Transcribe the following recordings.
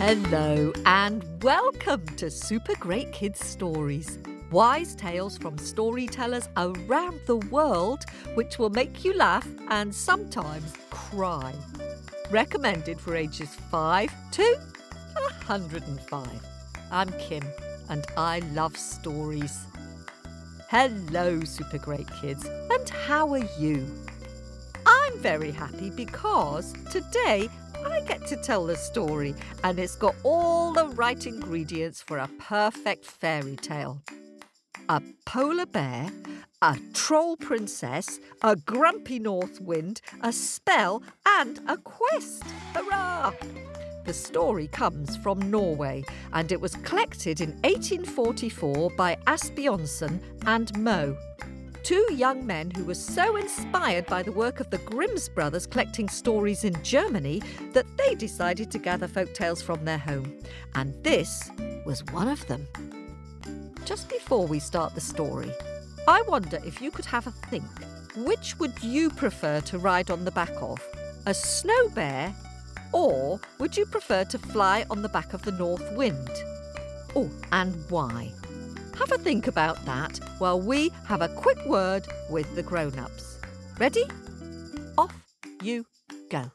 Hello and welcome to Super Great Kids Stories. Wise tales from storytellers around the world which will make you laugh and sometimes cry. Recommended for ages 5 to 105. I'm Kim and I love stories. Hello, Super Great Kids, and how are you? I'm very happy because today I get to tell the story, and it's got all the right ingredients for a perfect fairy tale. A polar bear, a troll princess, a grumpy north wind, a spell, and a quest. Hurrah! The story comes from Norway and it was collected in 1844 by Asbjørnsen and Moe two young men who were so inspired by the work of the Grimm's brothers collecting stories in Germany that they decided to gather folk tales from their home. And this was one of them. Just before we start the story, I wonder if you could have a think. Which would you prefer to ride on the back of? A snow bear? Or would you prefer to fly on the back of the north wind? Oh, and why? Have a think about that while we have a quick word with the grown ups. Ready? Off you go.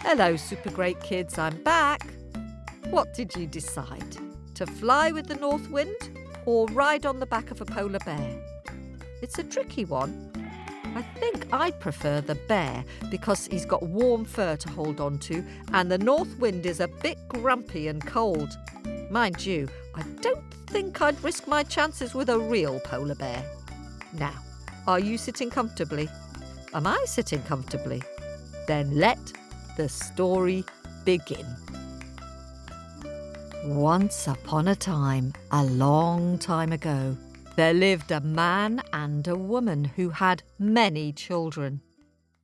Hello, super great kids, I'm back. What did you decide? To fly with the north wind or ride on the back of a polar bear? It's a tricky one. I think I'd prefer the bear because he's got warm fur to hold on to, and the north wind is a bit grumpy and cold. Mind you, I don't think I'd risk my chances with a real polar bear. Now, are you sitting comfortably? Am I sitting comfortably? Then let the story begin. Once upon a time, a long time ago, there lived a man and a woman who had many children.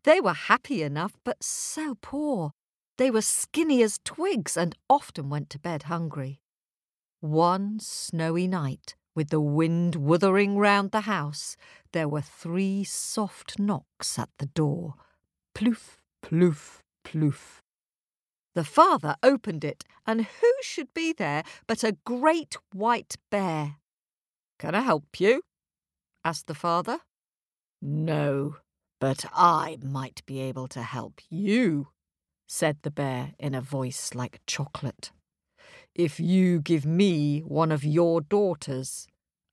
They were happy enough, but so poor. They were skinny as twigs and often went to bed hungry. One snowy night, with the wind wuthering round the house, there were three soft knocks at the door. Ploof, ploof, ploof. The father opened it, and who should be there but a great white bear? Can I help you? asked the father. No, but I might be able to help you, said the bear in a voice like chocolate. If you give me one of your daughters,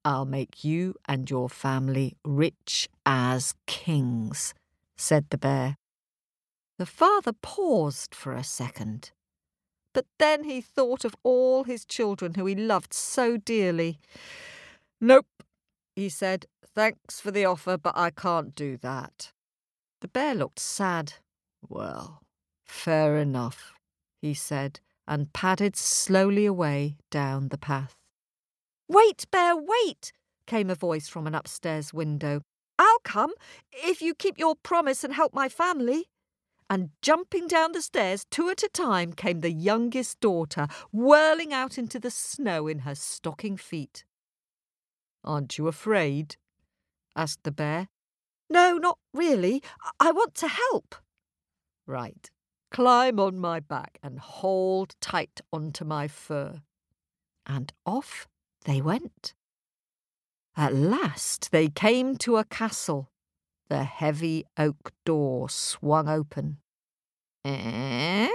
I'll make you and your family rich as kings, said the bear. The father paused for a second, but then he thought of all his children who he loved so dearly. Nope, he said. Thanks for the offer, but I can't do that. The bear looked sad. Well, fair enough, he said, and padded slowly away down the path. Wait, Bear, wait! came a voice from an upstairs window. I'll come if you keep your promise and help my family. And jumping down the stairs two at a time came the youngest daughter, whirling out into the snow in her stocking feet. Aren't you afraid? asked the bear. No, not really. I want to help. Right. Climb on my back and hold tight onto my fur. And off they went. At last they came to a castle. The heavy oak door swung open. Eh?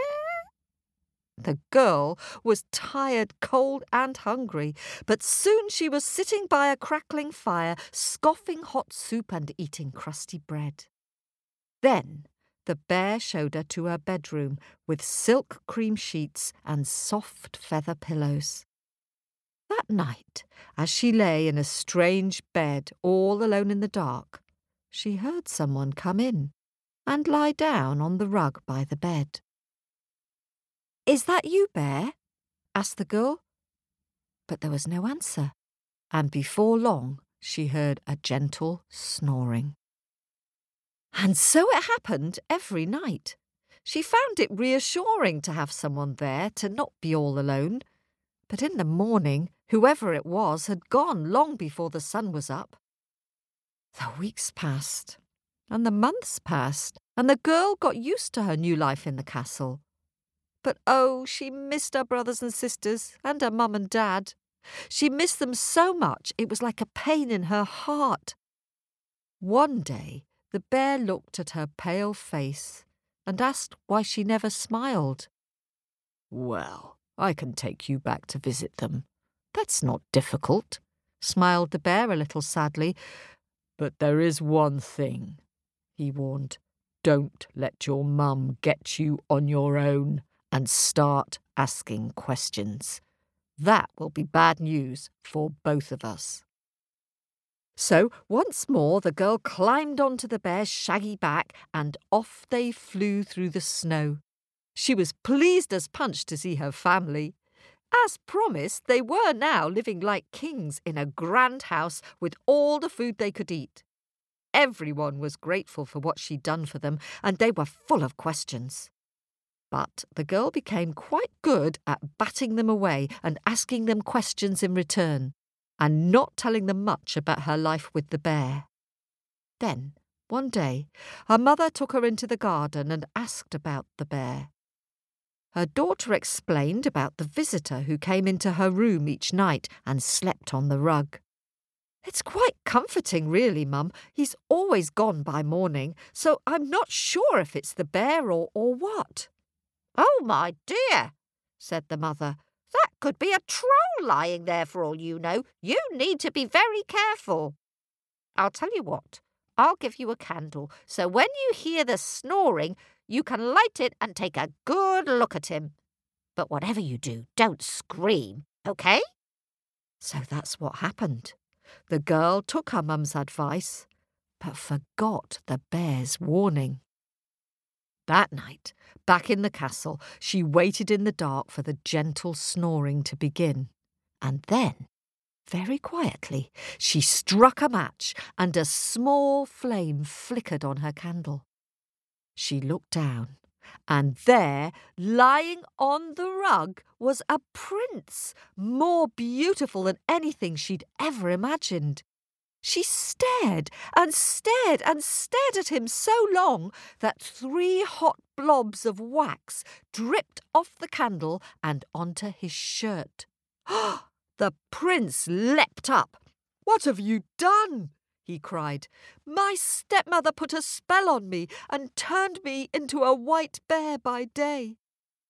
The girl was tired, cold, and hungry, but soon she was sitting by a crackling fire, scoffing hot soup and eating crusty bread. Then the bear showed her to her bedroom with silk cream sheets and soft feather pillows. That night, as she lay in a strange bed all alone in the dark, she heard someone come in and lie down on the rug by the bed. Is that you, Bear? asked the girl. But there was no answer, and before long she heard a gentle snoring. And so it happened every night. She found it reassuring to have someone there, to not be all alone. But in the morning, whoever it was had gone long before the sun was up. The weeks passed, and the months passed, and the girl got used to her new life in the castle. But oh, she missed her brothers and sisters and her mum and dad. She missed them so much it was like a pain in her heart. One day the bear looked at her pale face and asked why she never smiled. Well, I can take you back to visit them. That's not difficult, smiled the bear a little sadly. But there is one thing, he warned. Don't let your mum get you on your own and start asking questions. That will be bad news for both of us. So once more the girl climbed onto the bear's shaggy back and off they flew through the snow. She was pleased as punch to see her family. As promised, they were now living like kings in a grand house with all the food they could eat. Everyone was grateful for what she'd done for them, and they were full of questions. But the girl became quite good at batting them away and asking them questions in return, and not telling them much about her life with the bear. Then, one day, her mother took her into the garden and asked about the bear. Her daughter explained about the visitor who came into her room each night and slept on the rug. It's quite comforting, really, Mum. He's always gone by morning, so I'm not sure if it's the bear or, or what. Oh, my dear, said the mother. That could be a troll lying there for all you know. You need to be very careful. I'll tell you what, I'll give you a candle, so when you hear the snoring, you can light it and take a good look at him. But whatever you do, don't scream, OK? So that's what happened. The girl took her mum's advice, but forgot the bear's warning. That night, back in the castle, she waited in the dark for the gentle snoring to begin. And then, very quietly, she struck a match and a small flame flickered on her candle. She looked down, and there, lying on the rug, was a prince, more beautiful than anything she'd ever imagined. She stared and stared and stared at him so long that three hot blobs of wax dripped off the candle and onto his shirt. the prince leapt up. What have you done? he cried. My stepmother put a spell on me and turned me into a white bear by day.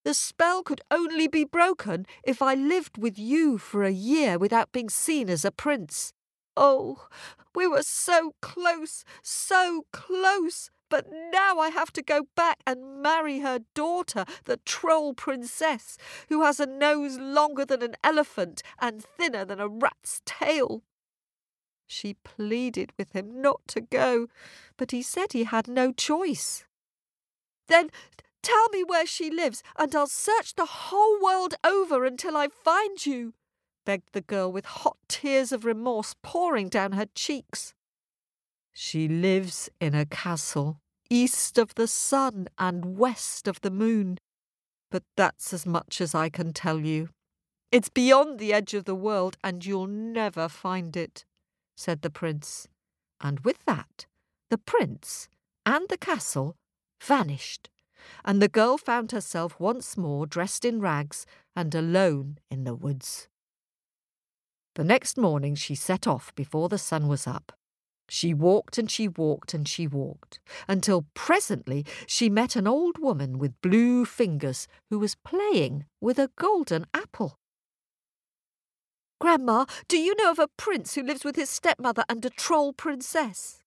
The spell could only be broken if I lived with you for a year without being seen as a prince. Oh, we were so close, so close. But now I have to go back and marry her daughter, the troll princess, who has a nose longer than an elephant and thinner than a rat's tail. She pleaded with him not to go, but he said he had no choice. Then tell me where she lives, and I'll search the whole world over until I find you, begged the girl with hot tears of remorse pouring down her cheeks. She lives in a castle east of the sun and west of the moon. But that's as much as I can tell you. It's beyond the edge of the world, and you'll never find it, said the prince. And with that, the prince and the castle vanished, and the girl found herself once more dressed in rags and alone in the woods. The next morning she set off before the sun was up. She walked and she walked and she walked, until presently she met an old woman with blue fingers who was playing with a golden apple. Grandma, do you know of a prince who lives with his stepmother and a troll princess?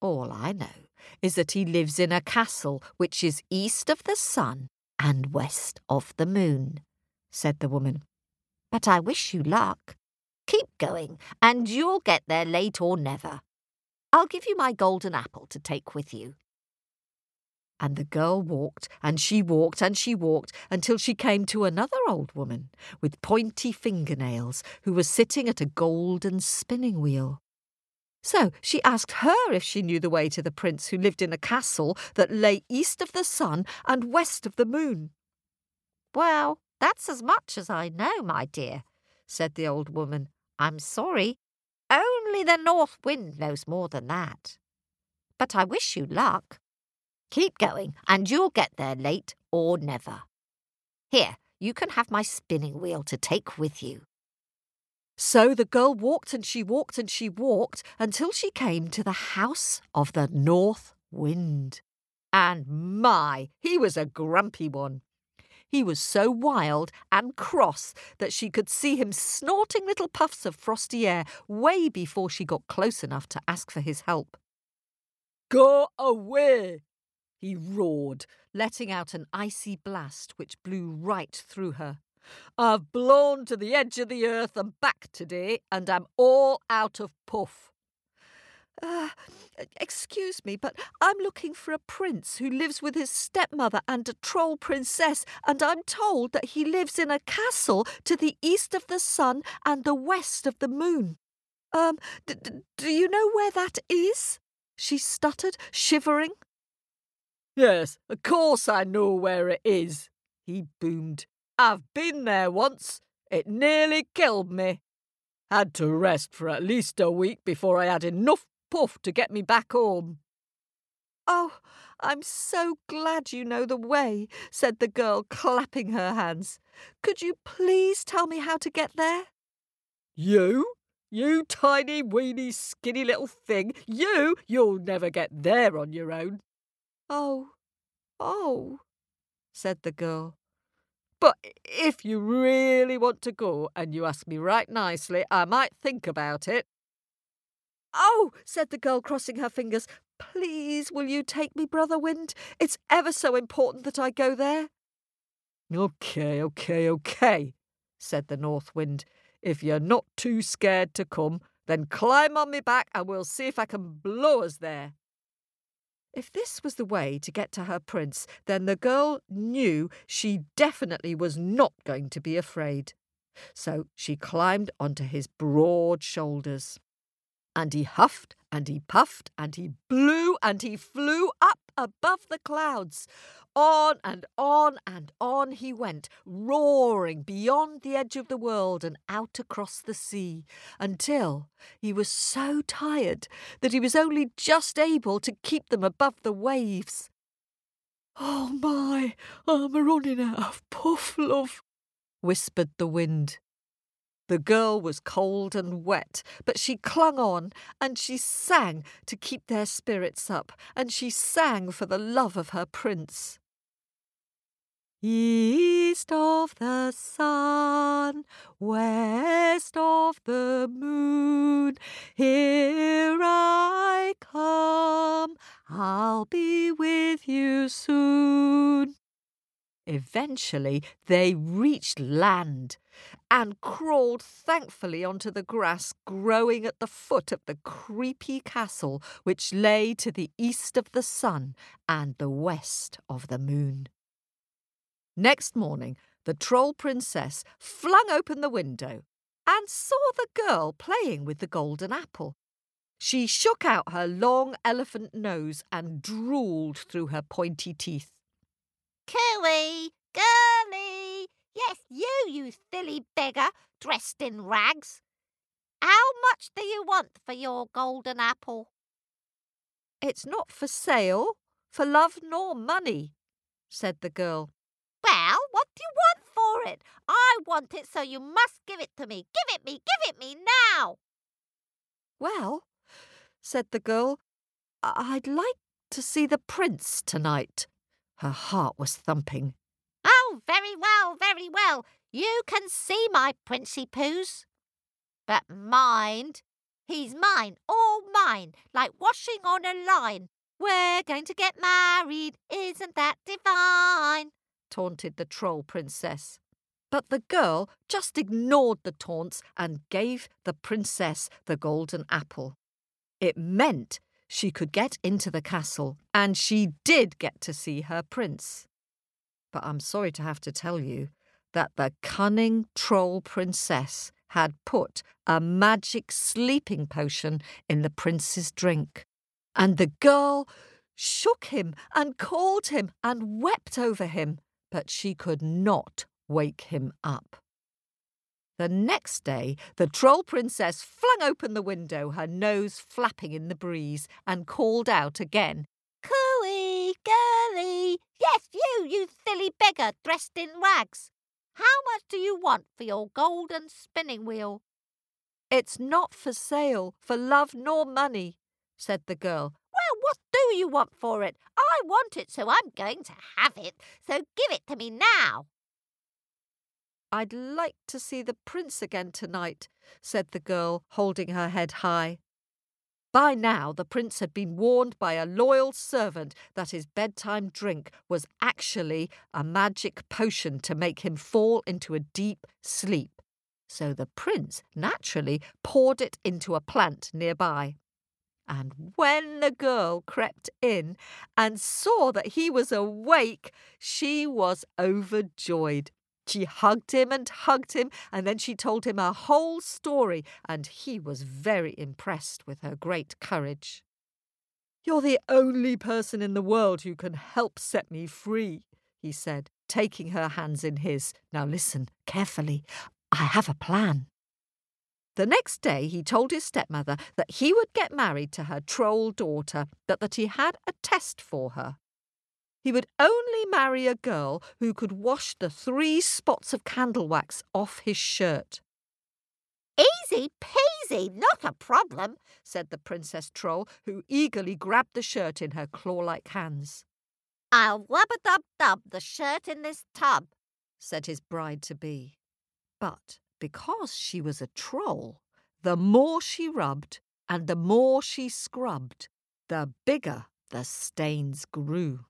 All I know is that he lives in a castle which is east of the sun and west of the moon, said the woman. But I wish you luck. Keep going, and you'll get there late or never. I'll give you my golden apple to take with you. And the girl walked, and she walked, and she walked, until she came to another old woman with pointy fingernails who was sitting at a golden spinning wheel. So she asked her if she knew the way to the prince who lived in a castle that lay east of the sun and west of the moon. Well, That's as much as I know, my dear, said the old woman. I'm sorry. Only the north wind knows more than that. But I wish you luck. Keep going, and you'll get there late or never. Here, you can have my spinning wheel to take with you. So the girl walked and she walked and she walked until she came to the house of the North Wind. And my, he was a grumpy one. He was so wild and cross that she could see him snorting little puffs of frosty air way before she got close enough to ask for his help. Go away! he roared, letting out an icy blast which blew right through her. I've blown to the edge of the earth and back today, and I'm all out of puff. Uh, excuse me, but I'm looking for a prince who lives with his stepmother and a troll princess, and I'm told that he lives in a castle to the east of the sun and the west of the moon. Um, d- d- do you know where that is? She stuttered, shivering. Yes, of course I know where it is, he boomed. I've been there once. It nearly killed me. Had to rest for at least a week before I had enough puff to get me back home. Oh, I'm so glad you know the way, said the girl, clapping her hands. Could you please tell me how to get there? You? You tiny, weeny, skinny little thing. You? You'll never get there on your own. Oh, oh, said the girl. But if you really want to go and you ask me right nicely, I might think about it. Oh, said the girl, crossing her fingers. Please, will you take me, Brother Wind? It's ever so important that I go there. OK, OK, OK, said the North Wind. If you're not too scared to come, then climb on me back and we'll see if I can blow us there. If this was the way to get to her prince, then the girl knew she definitely was not going to be afraid. So she climbed onto his broad shoulders. And he huffed and he puffed and he blew and he flew up above the clouds. On and on and on he went, roaring beyond the edge of the world and out across the sea, until he was so tired that he was only just able to keep them above the waves. Oh my, I'm running out of puff, love, whispered the wind. The girl was cold and wet, but she clung on and she sang to keep their spirits up, and she sang for the love of her prince. East of the sun, west of the moon, here I come, I'll be with you soon. Eventually, they reached land and crawled thankfully onto the grass growing at the foot of the creepy castle which lay to the east of the sun and the west of the moon. Next morning, the troll princess flung open the window and saw the girl playing with the golden apple. She shook out her long elephant nose and drooled through her pointy teeth. Cooey! Girlie! Yes, you, you silly beggar, dressed in rags. How much do you want for your golden apple? It's not for sale, for love nor money, said the girl. Well, what do you want for it? I want it, so you must give it to me. Give it me, give it me now. Well, said the girl, I'd like to see the prince tonight. Her heart was thumping. Very well, very well. You can see my Princey Poos. But mind, he's mine, all mine, like washing on a line. We're going to get married, isn't that divine? taunted the troll princess. But the girl just ignored the taunts and gave the princess the golden apple. It meant she could get into the castle, and she did get to see her prince. But I'm sorry to have to tell you that the cunning troll princess had put a magic sleeping potion in the prince's drink. And the girl shook him and called him and wept over him but she could not wake him up. The next day, the troll princess flung open the window, her nose flapping in the breeze, and called out again, girly! Yes, you, you silly beggar dressed in rags! How much do you want for your golden spinning wheel? It's not for sale, for love nor money, said the girl. Well, what do you want for it? I want it, so I'm going to have it. So give it to me now. I'd like to see the prince again tonight, said the girl, holding her head high. By now, the prince had been warned by a loyal servant that his bedtime drink was actually a magic potion to make him fall into a deep sleep. So the prince naturally poured it into a plant nearby. And when the girl crept in and saw that he was awake, she was overjoyed. She hugged him and hugged him, and then she told him her whole story, and he was very impressed with her great courage. You're the only person in the world who can help set me free, he said, taking her hands in his. Now listen carefully. I have a plan. The next day, he told his stepmother that he would get married to her troll daughter, but that he had a test for her. He would only marry a girl who could wash the three spots of candle wax off his shirt. Easy peasy, not a problem, said the Princess Troll, who eagerly grabbed the shirt in her claw like hands. I'll wub a dub dub the shirt in this tub, said his bride to be. But because she was a troll, the more she rubbed and the more she scrubbed, the bigger the stains grew.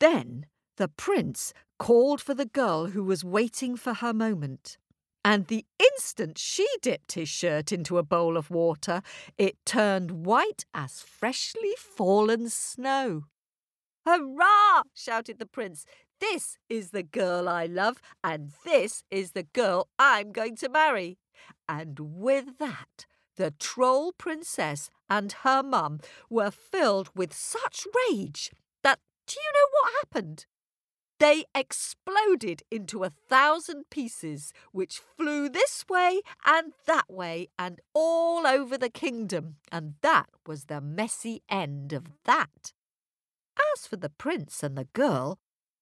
Then the prince called for the girl who was waiting for her moment. And the instant she dipped his shirt into a bowl of water, it turned white as freshly fallen snow. Hurrah! shouted the prince. This is the girl I love, and this is the girl I'm going to marry. And with that, the troll princess and her mum were filled with such rage do you know what happened? They exploded into a thousand pieces, which flew this way and that way and all over the kingdom, and that was the messy end of that. As for the prince and the girl,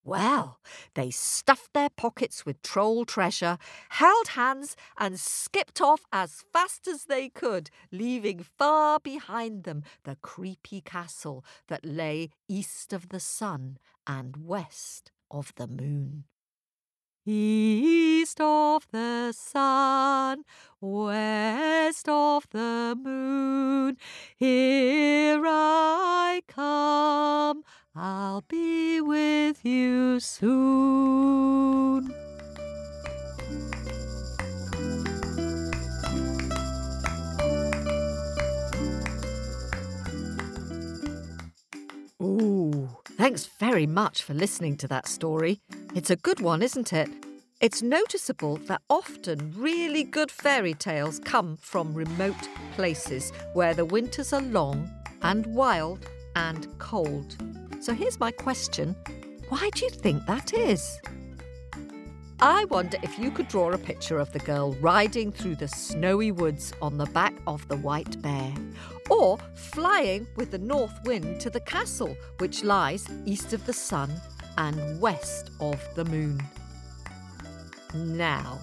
well, they stuffed their pockets with troll treasure, held hands, and skipped off as fast as they could, leaving far behind them the creepy castle that lay east of the sun and west of the moon. East of the sun, west of the moon, here I come. I'll be with you soon. Thanks very much for listening to that story. It's a good one, isn't it? It's noticeable that often really good fairy tales come from remote places where the winters are long and wild and cold. So here's my question why do you think that is? I wonder if you could draw a picture of the girl riding through the snowy woods on the back of the white bear, or flying with the north wind to the castle, which lies east of the sun and west of the moon. Now,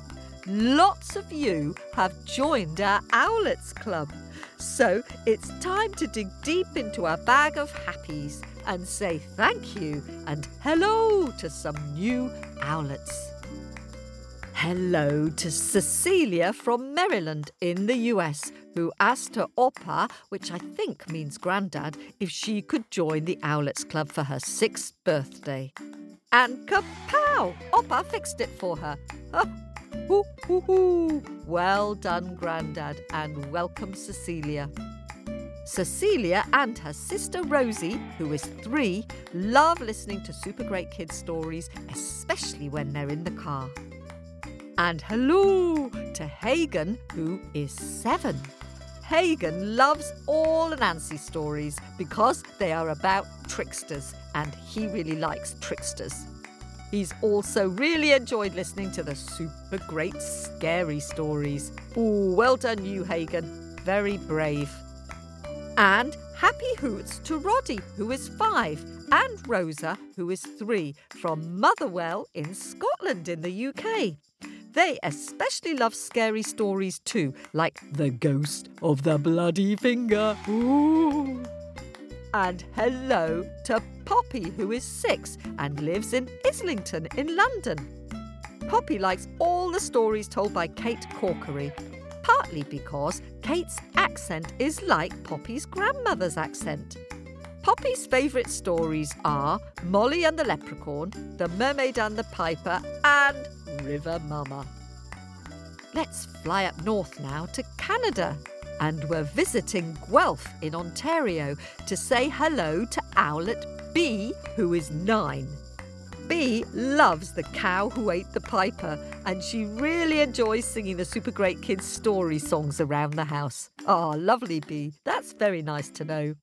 lots of you have joined our Owlets Club, so it's time to dig deep into our bag of happies and say thank you and hello to some new owlets. Hello to Cecilia from Maryland in the US, who asked her opa, which I think means granddad, if she could join the Owlets Club for her sixth birthday. And kapow! Opa fixed it for her. Well done, Grandad, and welcome, Cecilia. Cecilia and her sister Rosie, who is three, love listening to Super Great Kids stories, especially when they're in the car. And hello to Hagen, who is seven. Hagen loves all Anansi stories because they are about tricksters, and he really likes tricksters. He's also really enjoyed listening to the super great scary stories. Ooh, well done, you, Hagen. Very brave. And happy hoots to Roddy, who is five, and Rosa, who is three, from Motherwell in Scotland in the UK. They especially love scary stories too, like The Ghost of the Bloody Finger. Ooh. And hello to Poppy, who is six and lives in Islington in London. Poppy likes all the stories told by Kate Corkery, partly because Kate's accent is like Poppy's grandmother's accent. Poppy's favourite stories are Molly and the Leprechaun, The Mermaid and the Piper, and River Mama. Let's fly up north now to Canada. And we're visiting Guelph in Ontario to say hello to Owlet B, who is nine. B loves the cow who ate the piper, and she really enjoys singing the Super Great Kids story songs around the house. Ah, oh, lovely B. That's very nice to know.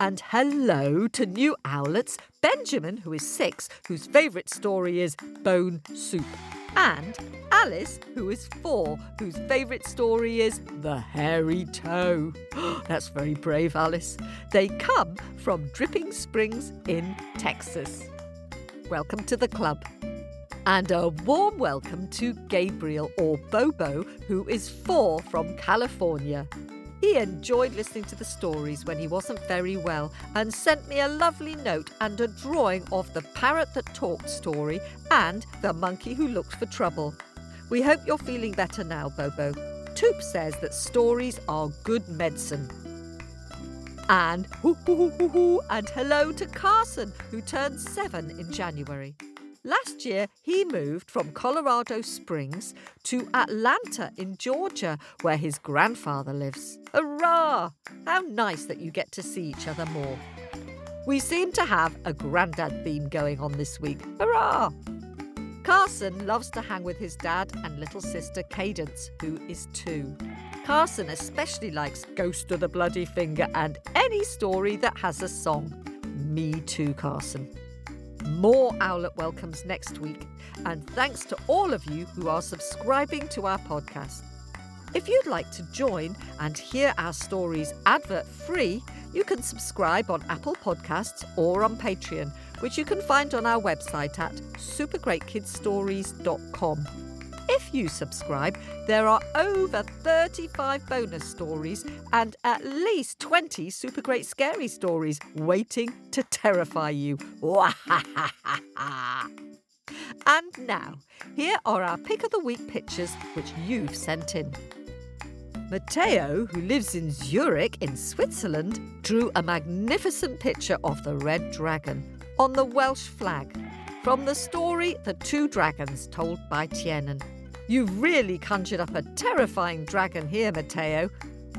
And hello to new owlets, Benjamin, who is six, whose favourite story is Bone Soup. And Alice, who is four, whose favourite story is The Hairy Toe. That's very brave, Alice. They come from Dripping Springs in Texas. Welcome to the club. And a warm welcome to Gabriel or Bobo, who is four from California. He enjoyed listening to the stories when he wasn't very well and sent me a lovely note and a drawing of the parrot that talked story and the monkey who looked for trouble. We hope you're feeling better now, Bobo. Toop says that stories are good medicine. And hoo hoo hoo hoo hoo and hello to Carson, who turned seven in January. Last year, he moved from Colorado Springs to Atlanta in Georgia, where his grandfather lives. Hurrah! How nice that you get to see each other more. We seem to have a granddad theme going on this week. Hurrah! Carson loves to hang with his dad and little sister Cadence, who is two. Carson especially likes Ghost of the Bloody Finger and any story that has a song. Me too, Carson. More Owlet welcomes next week, and thanks to all of you who are subscribing to our podcast. If you'd like to join and hear our stories advert free, you can subscribe on Apple Podcasts or on Patreon, which you can find on our website at supergreatkidsstories.com. If you subscribe, there are over 35 bonus stories and at least 20 super great scary stories waiting to terrify you. and now, here are our pick of the week pictures which you've sent in. Matteo, who lives in Zurich in Switzerland, drew a magnificent picture of the red dragon on the Welsh flag from the story The Two Dragons told by Tiernan. You've really conjured up a terrifying dragon here, Matteo.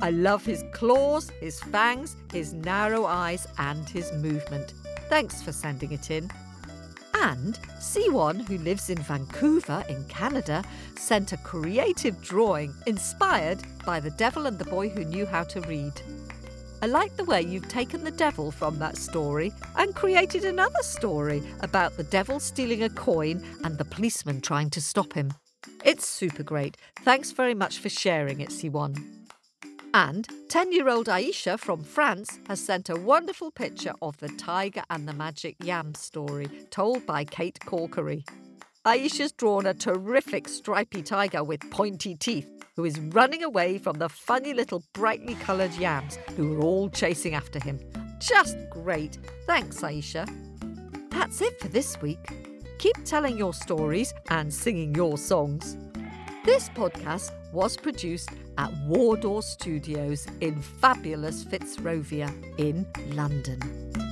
I love his claws, his fangs, his narrow eyes, and his movement. Thanks for sending it in. And C1, who lives in Vancouver in Canada, sent a creative drawing inspired by The Devil and the Boy Who Knew How to Read. I like the way you've taken the devil from that story and created another story about the devil stealing a coin and the policeman trying to stop him. It's super great. Thanks very much for sharing it, C1. And 10 year old Aisha from France has sent a wonderful picture of the Tiger and the Magic Yam story told by Kate Corkery. Aisha's drawn a terrific stripy tiger with pointy teeth who is running away from the funny little brightly coloured yams who are all chasing after him. Just great. Thanks, Aisha. That's it for this week. Keep telling your stories and singing your songs. This podcast was produced at Wardour Studios in fabulous Fitzrovia in London.